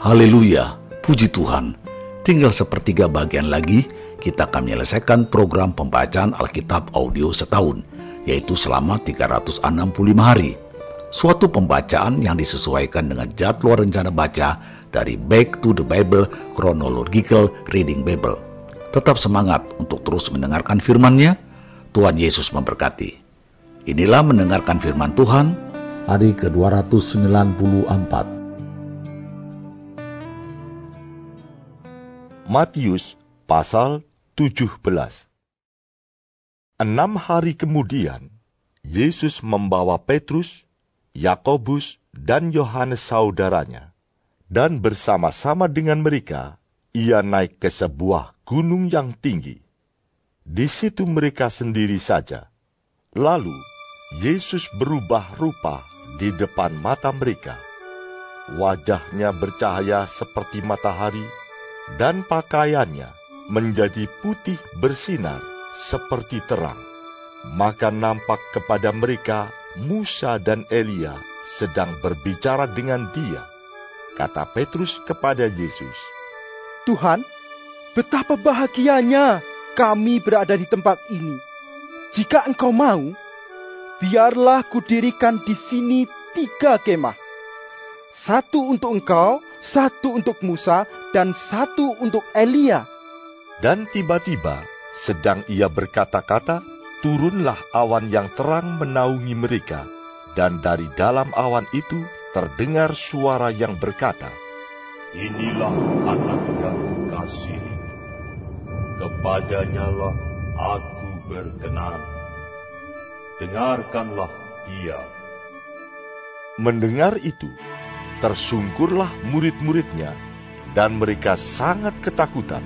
Haleluya, puji Tuhan. Tinggal sepertiga bagian lagi, kita akan menyelesaikan program pembacaan Alkitab audio setahun, yaitu selama 365 hari. Suatu pembacaan yang disesuaikan dengan jadwal rencana baca dari Back to the Bible Chronological Reading Bible. Tetap semangat untuk terus mendengarkan firman-Nya. Tuhan Yesus memberkati. Inilah mendengarkan firman Tuhan hari ke-294. Matius pasal 17 Enam hari kemudian, Yesus membawa Petrus, Yakobus, dan Yohanes saudaranya, dan bersama-sama dengan mereka, ia naik ke sebuah gunung yang tinggi. Di situ mereka sendiri saja. Lalu Yesus berubah rupa di depan mata mereka. Wajahnya bercahaya seperti matahari, dan pakaiannya menjadi putih bersinar seperti terang. Maka nampak kepada mereka Musa dan Elia sedang berbicara dengan dia. Kata Petrus kepada Yesus, Tuhan, betapa bahagianya kami berada di tempat ini. Jika engkau mau, biarlah kudirikan di sini tiga kemah. Satu untuk engkau, satu untuk Musa, dan satu untuk Elia. Dan tiba-tiba, sedang ia berkata-kata, turunlah awan yang terang menaungi mereka, dan dari dalam awan itu terdengar suara yang berkata, Inilah anak yang kukasih. Kepadanya lah aku berkenan. Dengarkanlah dia. Mendengar itu, tersungkurlah murid-muridnya, dan mereka sangat ketakutan.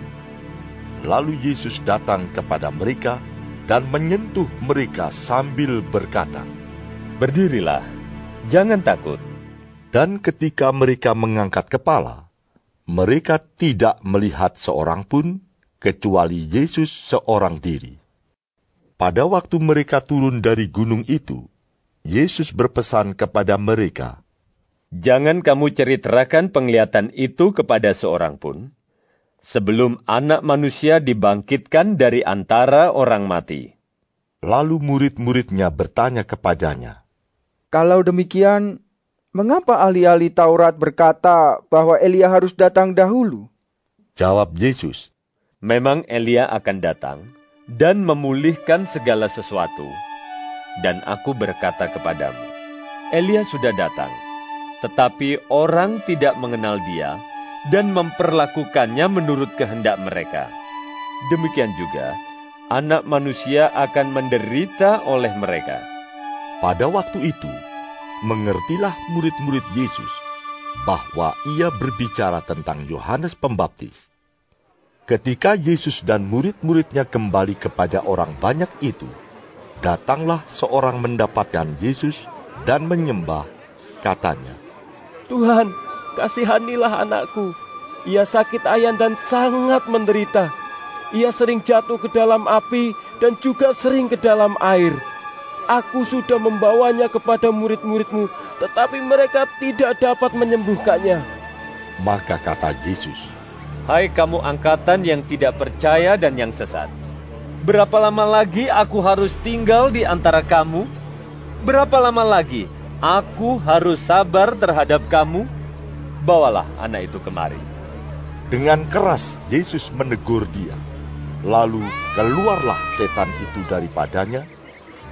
Lalu Yesus datang kepada mereka dan menyentuh mereka sambil berkata, Berdirilah, jangan takut. Dan ketika mereka mengangkat kepala, mereka tidak melihat seorang pun kecuali Yesus seorang diri. Pada waktu mereka turun dari gunung itu, Yesus berpesan kepada mereka, Jangan kamu ceritakan penglihatan itu kepada seorang pun, sebelum anak manusia dibangkitkan dari antara orang mati. Lalu murid-muridnya bertanya kepadanya, Kalau demikian, mengapa ahli-ahli Taurat berkata bahwa Elia harus datang dahulu? Jawab Yesus, Memang Elia akan datang dan memulihkan segala sesuatu. Dan aku berkata kepadamu, Elia sudah datang, tetapi orang tidak mengenal dia dan memperlakukannya menurut kehendak mereka. Demikian juga, anak manusia akan menderita oleh mereka. Pada waktu itu, mengertilah murid-murid Yesus bahwa ia berbicara tentang Yohanes Pembaptis. Ketika Yesus dan murid-muridnya kembali kepada orang banyak itu, datanglah seorang mendapatkan Yesus dan menyembah, katanya, Tuhan, kasihanilah anakku. Ia sakit ayan dan sangat menderita. Ia sering jatuh ke dalam api dan juga sering ke dalam air. Aku sudah membawanya kepada murid-muridmu, tetapi mereka tidak dapat menyembuhkannya. Maka kata Yesus, Hai kamu angkatan yang tidak percaya dan yang sesat. Berapa lama lagi aku harus tinggal di antara kamu? Berapa lama lagi aku harus sabar terhadap kamu? Bawalah anak itu kemari. Dengan keras Yesus menegur dia. Lalu keluarlah setan itu daripadanya,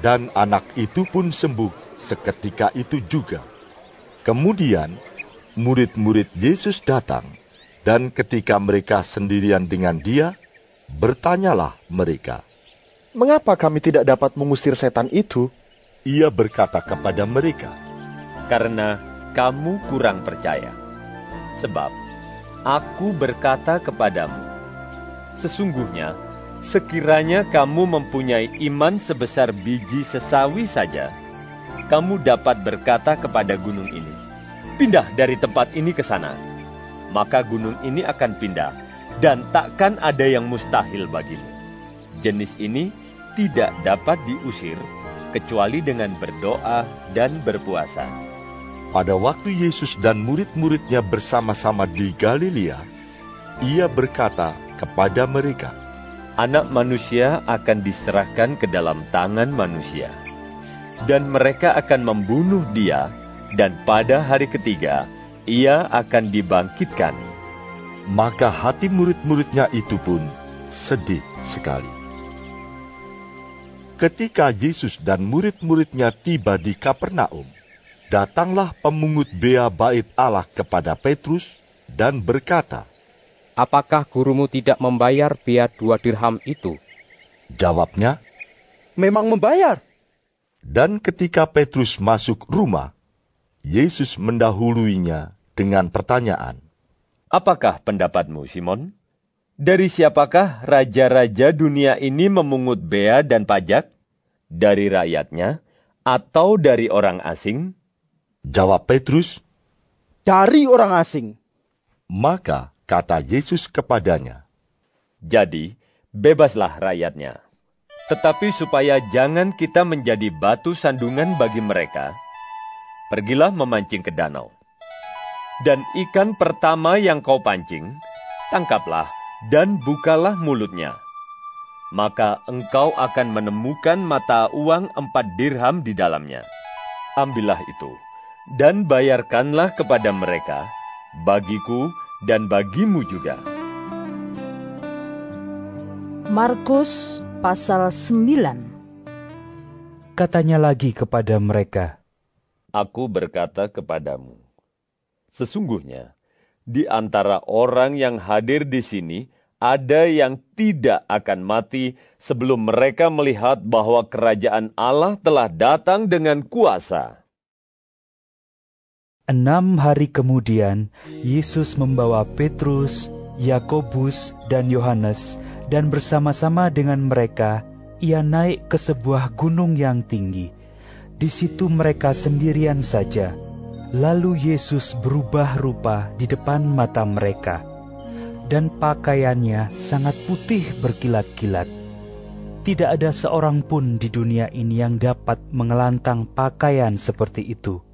dan anak itu pun sembuh seketika itu juga. Kemudian murid-murid Yesus datang, dan ketika mereka sendirian dengan dia, bertanyalah mereka. Mengapa kami tidak dapat mengusir setan itu? Ia berkata kepada mereka, Karena kamu kurang percaya. Sebab aku berkata kepadamu, sesungguhnya sekiranya kamu mempunyai iman sebesar biji sesawi saja, kamu dapat berkata kepada gunung ini, pindah dari tempat ini ke sana. Maka gunung ini akan pindah, dan takkan ada yang mustahil bagimu. Jenis ini tidak dapat diusir kecuali dengan berdoa dan berpuasa. Pada waktu Yesus dan murid-muridnya bersama-sama di Galilea, ia berkata kepada mereka, Anak manusia akan diserahkan ke dalam tangan manusia, dan mereka akan membunuh dia, dan pada hari ketiga ia akan dibangkitkan. Maka hati murid-muridnya itu pun sedih sekali. Ketika Yesus dan murid-muridnya tiba di Kapernaum, datanglah pemungut bea bait Allah kepada Petrus dan berkata, Apakah gurumu tidak membayar bea dua dirham itu? Jawabnya, Memang membayar. dan ketika Petrus masuk rumah, Yesus mendahuluinya dengan pertanyaan. Apakah pendapatmu, Simon? Dari siapakah raja-raja dunia ini memungut bea dan pajak? Dari rakyatnya atau dari orang asing? Jawab Petrus, Dari orang asing. maka kata Yesus kepadanya, Jadi, bebaslah rakyatnya. Tetapi supaya jangan kita menjadi batu sandungan bagi mereka, pergilah memancing ke danau. Dan ikan pertama yang kau pancing, tangkaplah dan bukalah mulutnya. Maka engkau akan menemukan mata uang empat dirham di dalamnya. Ambillah itu, dan bayarkanlah kepada mereka, bagiku dan bagimu juga. Markus pasal 9 Katanya lagi kepada mereka, Aku berkata kepadamu, sesungguhnya di antara orang yang hadir di sini ada yang tidak akan mati sebelum mereka melihat bahwa kerajaan Allah telah datang dengan kuasa. Enam hari kemudian, Yesus membawa Petrus, Yakobus, dan Yohanes, dan bersama-sama dengan mereka, ia naik ke sebuah gunung yang tinggi. Di situ mereka sendirian saja. Lalu Yesus berubah rupa di depan mata mereka, dan pakaiannya sangat putih berkilat-kilat. Tidak ada seorang pun di dunia ini yang dapat mengelantang pakaian seperti itu.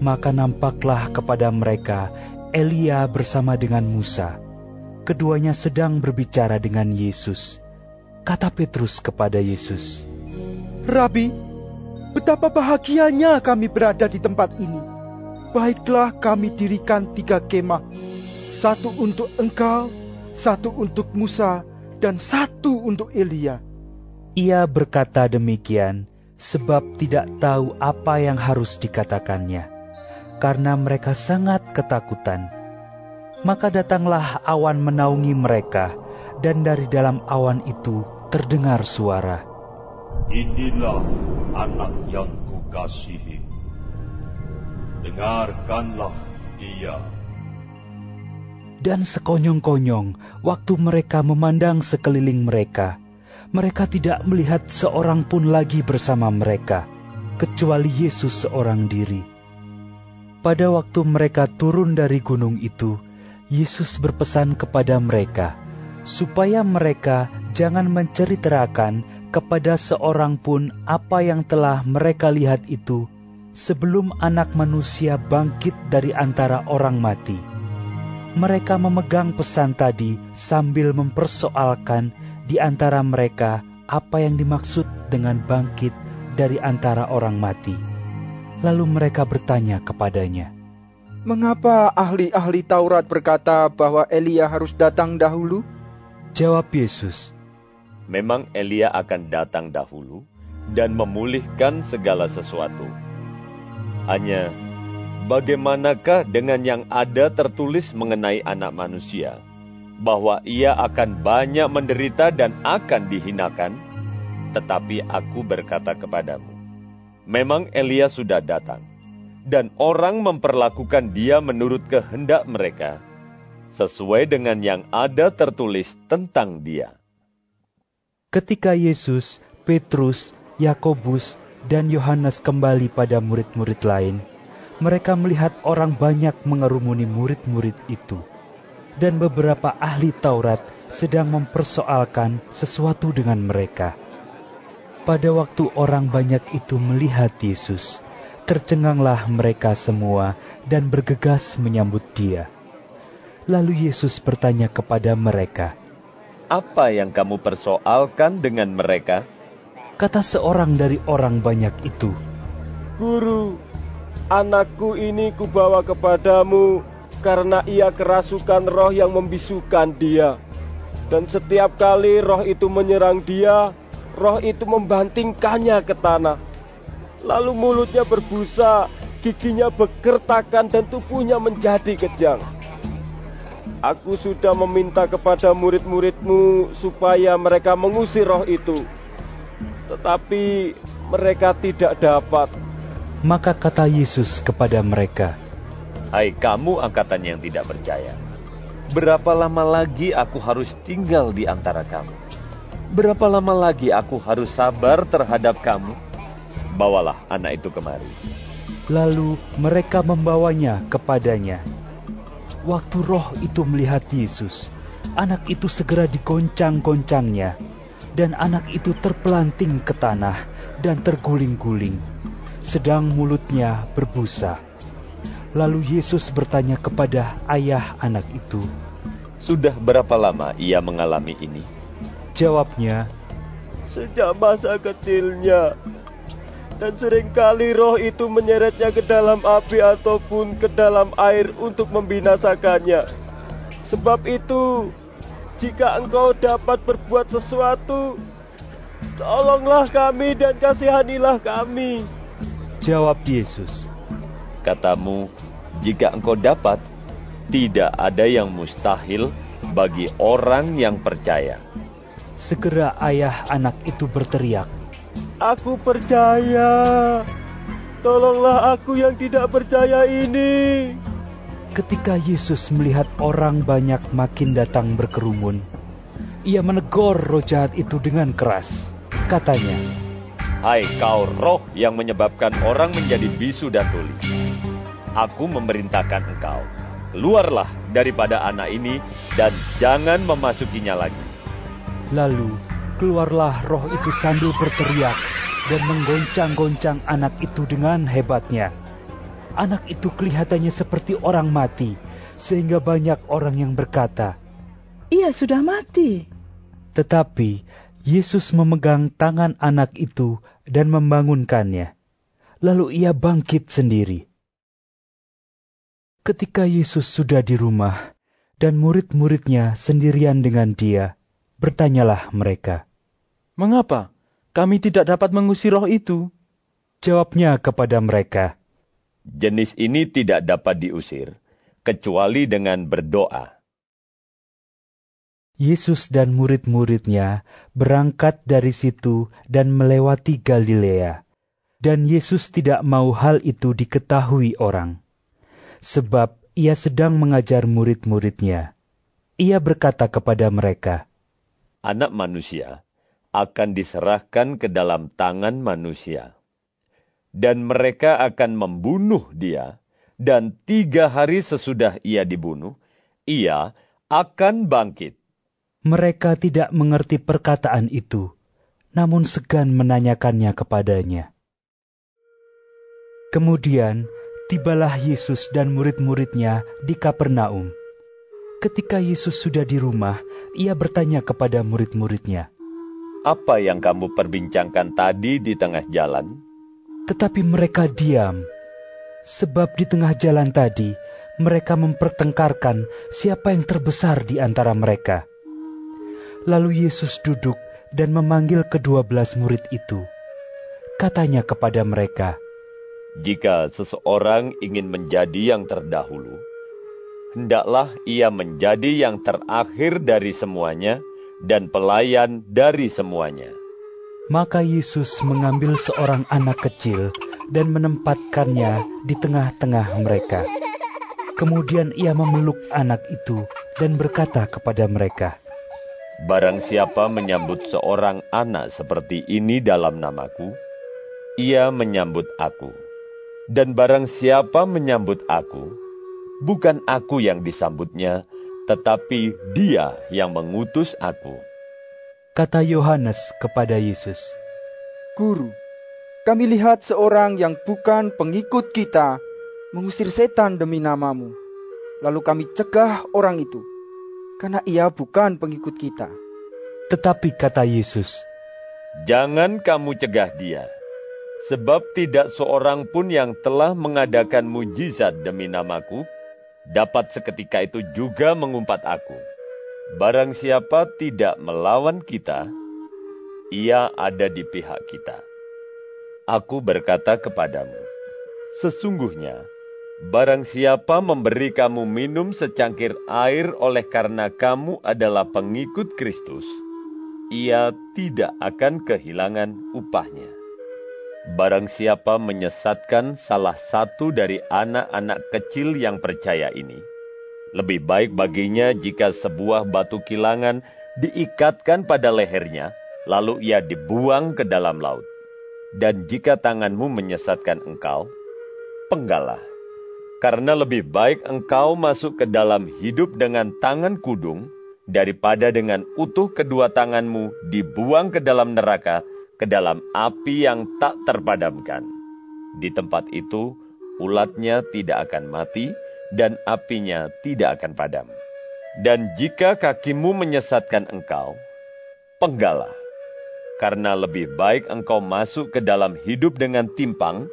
Maka nampaklah kepada mereka Elia bersama dengan Musa. Keduanya sedang berbicara dengan Yesus. Kata Petrus kepada Yesus, Rabi, betapa bahagianya kami berada di tempat ini. Baiklah kami dirikan tiga kemah. Satu untuk engkau, satu untuk Musa, dan satu untuk Elia. Ia berkata demikian sebab tidak tahu apa yang harus dikatakannya, karena mereka sangat ketakutan. Maka datanglah awan menaungi mereka, dan dari dalam awan itu terdengar suara. Inilah anak yang kukasihi. Dengarkanlah dia. Dan sekonyong-konyong, waktu mereka memandang sekeliling mereka, mereka tidak melihat seorang pun lagi bersama mereka, kecuali Yesus seorang diri. Pada waktu mereka turun dari gunung itu, Yesus berpesan kepada mereka, supaya mereka jangan menceritakan kepada seorang pun apa yang telah mereka lihat itu sebelum anak manusia bangkit dari antara orang mati. Mereka memegang pesan tadi sambil mempersoalkan di antara mereka apa yang dimaksud dengan bangkit dari antara orang mati. Lalu mereka bertanya kepadanya, Mengapa ahli-ahli Taurat berkata bahwa Elia harus datang dahulu? Jawab Yesus, Memang Elia akan datang dahulu dan memulihkan segala sesuatu. Hanya bagaimanakah dengan yang ada tertulis mengenai anak manusia, bahwa ia akan banyak menderita dan akan dihinakan? Tetapi aku berkata kepadamu, memang Elia sudah datang, dan orang memperlakukan dia menurut kehendak mereka, sesuai dengan yang ada tertulis tentang dia. Ketika Yesus, Petrus, Yakobus, dan Yohanes kembali pada murid-murid lain, mereka melihat orang banyak mengerumuni murid-murid itu. Dan beberapa ahli Taurat sedang mempersoalkan sesuatu dengan mereka. Pada waktu orang banyak itu melihat Yesus, Tercenganglah mereka semua dan bergegas menyambut dia. Lalu Yesus bertanya kepada mereka, Apa yang kamu persoalkan dengan mereka? Kata seorang dari orang banyak itu, Guru, anakku ini kubawa kepadamu karena ia kerasukan roh yang membisukan dia. Dan setiap kali roh itu menyerang dia, roh itu membantingkannya ke tanah. Lalu mulutnya berbusa, giginya bekertakan dan tubuhnya menjadi kejang. Aku sudah meminta kepada murid-muridmu supaya mereka mengusir roh itu. Tetapi mereka tidak dapat. Maka kata Yesus kepada mereka, Hai kamu angkatan yang tidak percaya. Berapa lama lagi aku harus tinggal di antara kamu? Berapa lama lagi aku harus sabar terhadap kamu? Bawalah anak itu kemari. Lalu mereka membawanya kepadanya. Waktu roh itu melihat Yesus, anak itu segera digoncang-goncangnya, dan anak itu terpelanting ke tanah dan terguling-guling, sedang mulutnya berbusa. Lalu Yesus bertanya kepada ayah anak itu, Sudah berapa lama ia mengalami ini? Jawabnya, Sejak masa kecilnya. Dan sering kali roh itu menyeretnya ke dalam api ataupun ke dalam air untuk membinasakannya. Sebab itu, jika engkau dapat berbuat sesuatu, tolonglah kami dan kasihanilah kami. Jawab Yesus, Katamu, jika engkau dapat, tidak ada yang mustahil bagi orang yang percaya. Segera ayah anak itu berteriak, Aku percaya. Tolonglah aku yang tidak percaya ini. Ketika Yesus melihat orang banyak makin datang berkerumun, ia menegur roh jahat itu dengan keras. Katanya, Hai kau roh yang menyebabkan orang menjadi bisu dan tuli. Aku memerintahkan engkau, keluarlah daripada anak ini dan jangan memasukinya lagi. Lalu keluarlah roh itu sambil berteriak dan menggoncang-goncang anak itu dengan hebatnya. Anak itu kelihatannya seperti orang mati, sehingga banyak orang yang berkata, Ia sudah mati. Tetapi Yesus memegang tangan anak itu dan membangunkannya. Lalu ia bangkit sendiri. Ketika Yesus sudah di rumah dan murid-muridnya sendirian dengan dia, bertanyalah mereka, Mengapa kami tidak dapat mengusir roh itu? Jawabnya kepada mereka, Jenis ini tidak dapat diusir, kecuali dengan berdoa. Yesus dan murid-muridnya berangkat dari situ dan melewati Galilea. Dan Yesus tidak mau hal itu diketahui orang. Sebab ia sedang mengajar murid-muridnya. Ia berkata kepada mereka, Anak manusia akan diserahkan ke dalam tangan manusia. Dan mereka akan membunuh dia, dan tiga hari sesudah ia dibunuh, ia akan bangkit. Mereka tidak mengerti perkataan itu, namun segan menanyakannya kepadanya. Kemudian tibalah Yesus dan murid-muridnya di Kapernaum. Ketika Yesus sudah di rumah, ia bertanya kepada murid-muridnya, Apa yang kamu perbincangkan tadi di tengah jalan? Tetapi mereka diam, sebab di tengah jalan tadi mereka mempertengkarkan siapa yang terbesar di antara mereka. Lalu Yesus duduk dan memanggil kedua belas murid itu. Katanya kepada mereka, Jika seseorang ingin menjadi yang terdahulu, hendaklah ia menjadi yang terakhir dari semuanya dan pelayan dari semuanya. Maka Yesus mengambil seorang anak kecil dan menempatkannya di tengah-tengah mereka. Kemudian ia memeluk anak itu dan berkata kepada mereka, Barang siapa menyambut seorang anak seperti ini dalam namaku, ia menyambut aku. Dan barang siapa menyambut aku, bukan aku yang disambutnya, tetapi dia yang mengutus aku. Kata Yohanes kepada Yesus, Guru, kami lihat seorang yang bukan pengikut kita mengusir setan demi namamu. Lalu kami cegah orang itu, karena ia bukan pengikut kita. Tetapi kata Yesus, Jangan kamu cegah dia, sebab tidak seorang pun yang telah mengadakan mujizat demi namaku, dapat seketika itu juga mengumpat aku. Barang siapa tidak melawan kita, ia ada di pihak kita. Aku berkata kepadamu, sesungguhnya Barang siapa memberi kamu minum secangkir air oleh karena kamu adalah pengikut Kristus, ia tidak akan kehilangan upahnya. Barang siapa menyesatkan salah satu dari anak-anak kecil yang percaya ini, lebih baik baginya jika sebuah batu kilangan diikatkan pada lehernya, lalu ia dibuang ke dalam laut. Dan jika tanganmu menyesatkan engkau, penggalah karena lebih baik engkau masuk ke dalam hidup dengan tangan kudung, daripada dengan utuh kedua tanganmu dibuang ke dalam neraka, ke dalam api yang tak terpadamkan. Di tempat itu, ulatnya tidak akan mati, dan apinya tidak akan padam. Dan jika kakimu menyesatkan engkau, penggalah. Karena lebih baik engkau masuk ke dalam hidup dengan timpang,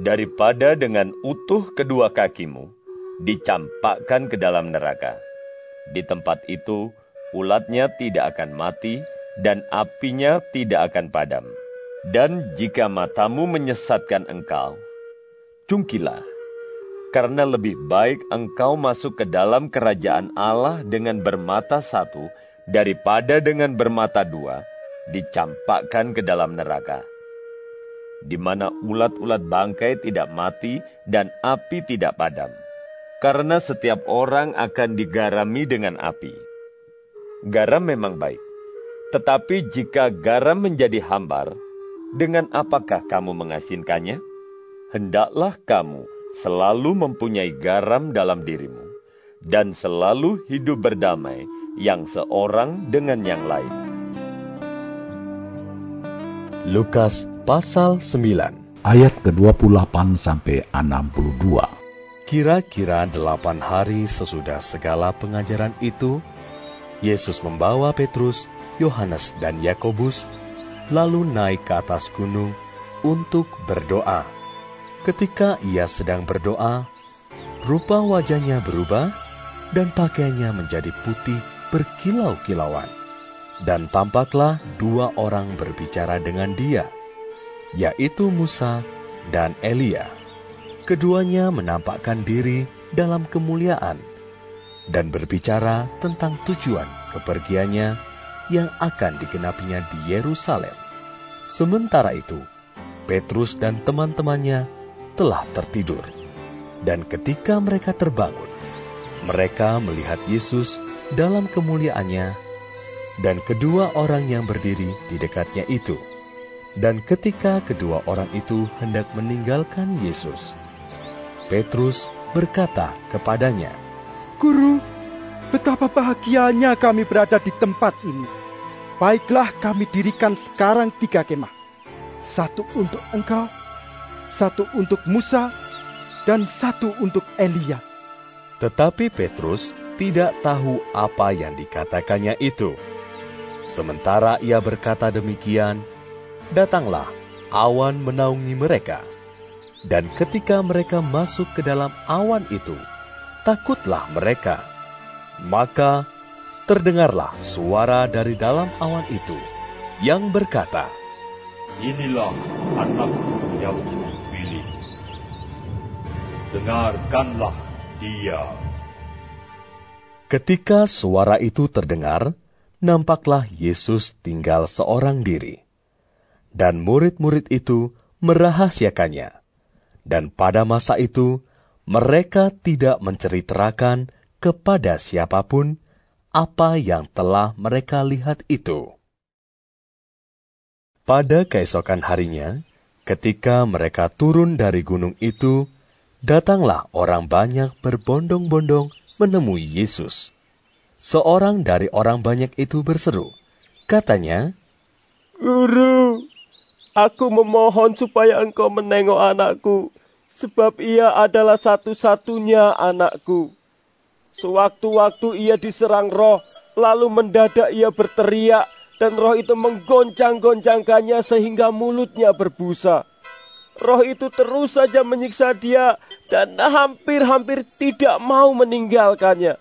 daripada dengan utuh kedua kakimu dicampakkan ke dalam neraka. Di tempat itu, ulatnya tidak akan mati dan apinya tidak akan padam. Dan jika matamu menyesatkan engkau, cungkilah, karena lebih baik engkau masuk ke dalam kerajaan Allah dengan bermata satu daripada dengan bermata dua, dicampakkan ke dalam neraka di mana ulat-ulat bangkai tidak mati dan api tidak padam. Karena setiap orang akan digarami dengan api. Garam memang baik, tetapi jika garam menjadi hambar, dengan apakah kamu mengasinkannya? Hendaklah kamu selalu mempunyai garam dalam dirimu, dan selalu hidup berdamai yang seorang dengan yang lain. Lukas pasal 9 ayat ke-28 sampai 62. Kira-kira delapan hari sesudah segala pengajaran itu, Yesus membawa Petrus, Yohanes, dan Yakobus lalu naik ke atas gunung untuk berdoa. Ketika ia sedang berdoa, rupa wajahnya berubah dan pakaiannya menjadi putih berkilau-kilauan. Dan tampaklah dua orang berbicara dengan dia yaitu Musa dan Elia. Keduanya menampakkan diri dalam kemuliaan dan berbicara tentang tujuan kepergiannya yang akan digenapinya di Yerusalem. Sementara itu, Petrus dan teman-temannya telah tertidur. Dan ketika mereka terbangun, mereka melihat Yesus dalam kemuliaannya dan kedua orang yang berdiri di dekatnya itu dan ketika kedua orang itu hendak meninggalkan Yesus, Petrus berkata kepadanya, Guru, betapa bahagianya kami berada di tempat ini. Baiklah kami dirikan sekarang tiga kemah. Satu untuk engkau, satu untuk Musa, dan satu untuk Elia. Tetapi Petrus tidak tahu apa yang dikatakannya itu. Sementara ia berkata demikian, datanglah awan menaungi mereka. Dan ketika mereka masuk ke dalam awan itu, takutlah mereka. Maka terdengarlah suara dari dalam awan itu yang berkata, Inilah anakku yang kupilih. Dengarkanlah dia. Ketika suara itu terdengar, nampaklah Yesus tinggal seorang diri dan murid-murid itu merahasiakannya. Dan pada masa itu, mereka tidak menceritakan kepada siapa pun apa yang telah mereka lihat itu. Pada keesokan harinya, ketika mereka turun dari gunung itu, datanglah orang banyak berbondong-bondong menemui Yesus. Seorang dari orang banyak itu berseru, katanya, Guru, Aku memohon supaya engkau menengok anakku, sebab ia adalah satu-satunya anakku. Sewaktu-waktu ia diserang roh, lalu mendadak ia berteriak, dan roh itu menggoncang-goncangkannya sehingga mulutnya berbusa. Roh itu terus saja menyiksa dia dan hampir-hampir tidak mau meninggalkannya.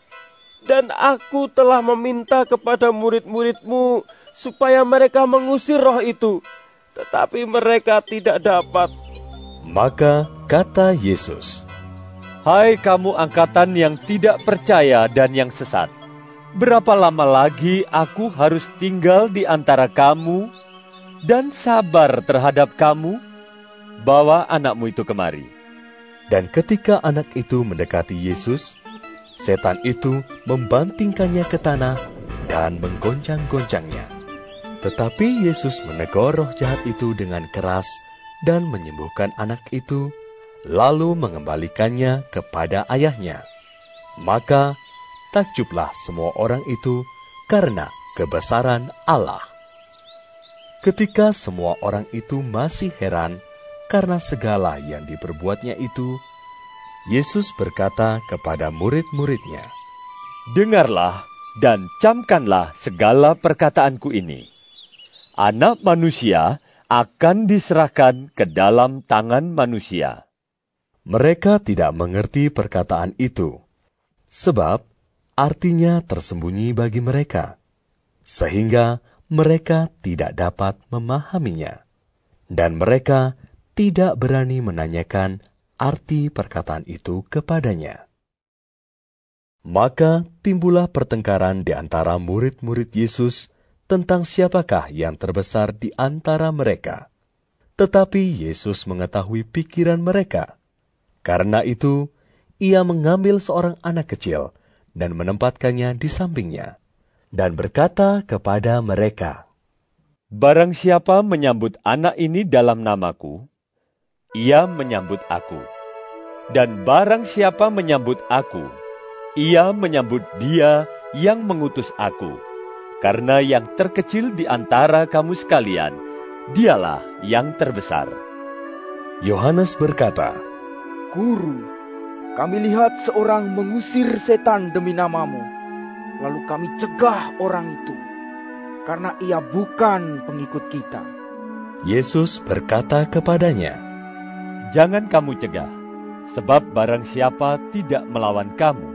Dan aku telah meminta kepada murid-muridmu supaya mereka mengusir roh itu, tetapi mereka tidak dapat. Maka kata Yesus, Hai kamu angkatan yang tidak percaya dan yang sesat, berapa lama lagi aku harus tinggal di antara kamu dan sabar terhadap kamu? Bawa anakmu itu kemari. Dan ketika anak itu mendekati Yesus, setan itu membantingkannya ke tanah dan menggoncang-goncangnya. Tetapi Yesus menegur roh jahat itu dengan keras dan menyembuhkan anak itu, lalu mengembalikannya kepada ayahnya. Maka takjublah semua orang itu karena kebesaran Allah. Ketika semua orang itu masih heran karena segala yang diperbuatnya itu, Yesus berkata kepada murid-muridnya, Dengarlah dan camkanlah segala perkataanku ini. Anak manusia akan diserahkan ke dalam tangan manusia. Mereka tidak mengerti perkataan itu, sebab artinya tersembunyi bagi mereka, sehingga mereka tidak dapat memahaminya. Dan mereka tidak berani menanyakan arti perkataan itu kepadanya. Maka timbullah pertengkaran di antara murid-murid Yesus tentang siapakah yang terbesar di antara mereka. Tetapi Yesus mengetahui pikiran mereka. Karena itu, ia mengambil seorang anak kecil dan menempatkannya di sampingnya, dan berkata kepada mereka, Barang siapa menyambut anak ini dalam namaku, ia menyambut aku. Dan barang siapa menyambut aku, ia menyambut dia yang mengutus aku. Karena yang terkecil di antara kamu sekalian, dialah yang terbesar. Yohanes berkata, Guru, kami lihat seorang mengusir setan demi namamu, lalu kami cegah orang itu, karena ia bukan pengikut kita. Yesus berkata kepadanya, Jangan kamu cegah, sebab barang siapa tidak melawan kamu,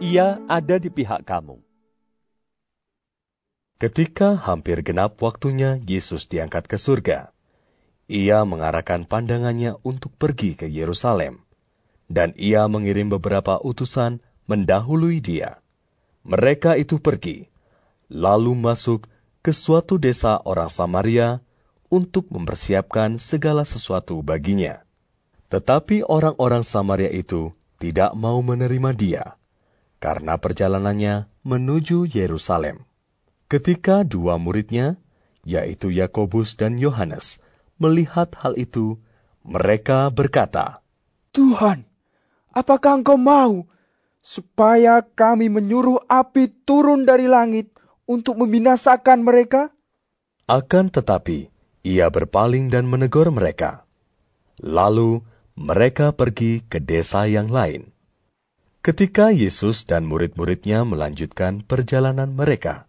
ia ada di pihak kamu. Ketika hampir genap waktunya Yesus diangkat ke surga, ia mengarahkan pandangannya untuk pergi ke Yerusalem, dan ia mengirim beberapa utusan mendahului dia. Mereka itu pergi, lalu masuk ke suatu desa orang Samaria untuk mempersiapkan segala sesuatu baginya. Tetapi orang-orang Samaria itu tidak mau menerima dia, karena perjalanannya menuju Yerusalem. Ketika dua muridnya, yaitu Yakobus dan Yohanes, melihat hal itu, mereka berkata, Tuhan, apakah engkau mau supaya kami menyuruh api turun dari langit untuk membinasakan mereka? Akan tetapi, ia berpaling dan menegur mereka. Lalu mereka pergi ke desa yang lain. Ketika Yesus dan murid-muridnya melanjutkan perjalanan mereka,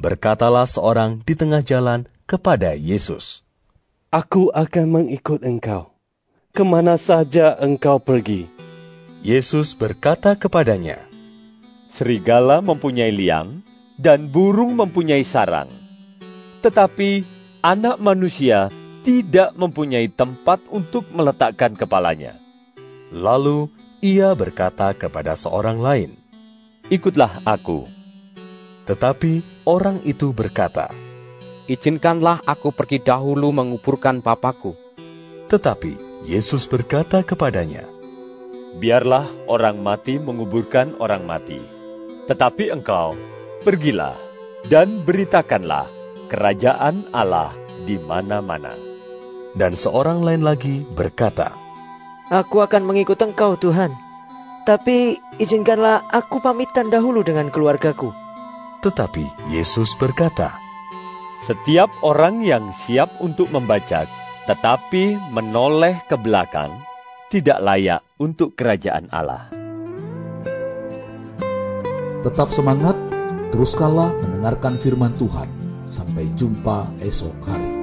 berkatalah seorang di tengah jalan kepada Yesus, Aku akan mengikut engkau, ke mana saja engkau pergi. Yesus berkata kepadanya, Serigala mempunyai liang, dan burung mempunyai sarang. Tetapi anak manusia tidak mempunyai tempat untuk meletakkan kepalanya. Lalu ia berkata kepada seorang lain, Ikutlah aku. Tetapi orang itu berkata, Izinkanlah aku pergi dahulu menguburkan papaku. Tetapi Yesus berkata kepadanya, Biarlah orang mati menguburkan orang mati. Tetapi engkau, pergilah dan beritakanlah kerajaan Allah di mana-mana. Dan seorang lain lagi berkata, Aku akan mengikut engkau Tuhan, tapi izinkanlah aku pamitan dahulu dengan keluargaku. Tetapi Yesus berkata, Setiap orang yang siap untuk membajak tetapi menoleh ke belakang tidak layak untuk kerajaan Allah. Tetap semangat, teruskanlah mendengarkan firman Tuhan. Sampai jumpa esok hari.